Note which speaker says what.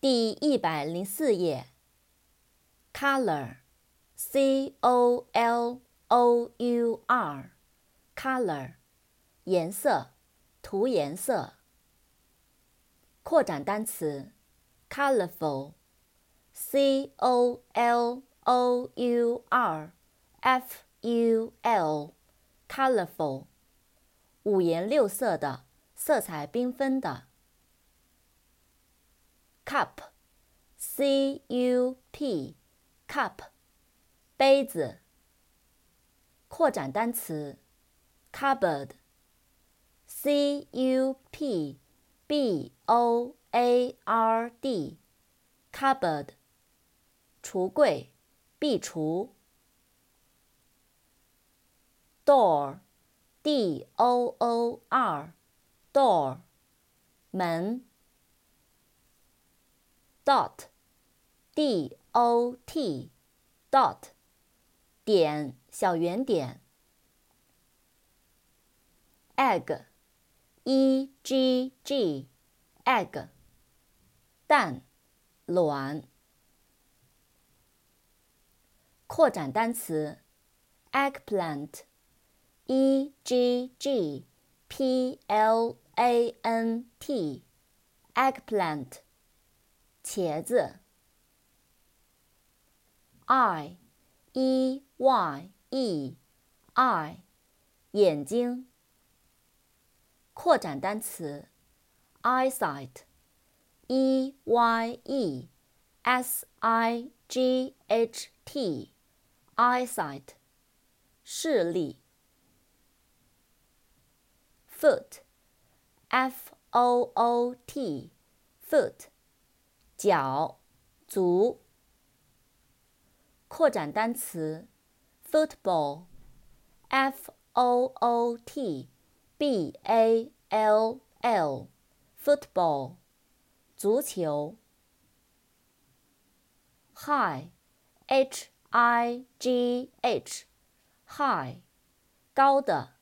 Speaker 1: 第一百零四页。color，c o l o u r，color，颜色，涂颜色。扩展单词，colorful，c o l o u r f u l，colorful，五颜六色的，色彩缤纷的。Cup，c u p，cup，杯子。扩展单词，cupboard，c u p b o a r d，cupboard，橱柜，壁橱。door，d o o r，door，门。dot，d o t，dot，点，小圆点。egg，e g g，egg，蛋，卵。扩展单词，eggplant，e g g p l a n t，eggplant。 茄子，eye e y e eye 眼睛。扩展单词，eyesight e y e s i g h t eyesight 视力。foot f o o t foot 脚，足。扩展单词，football，f o o t b a l l，football，足球。high，h i g h，high，高的。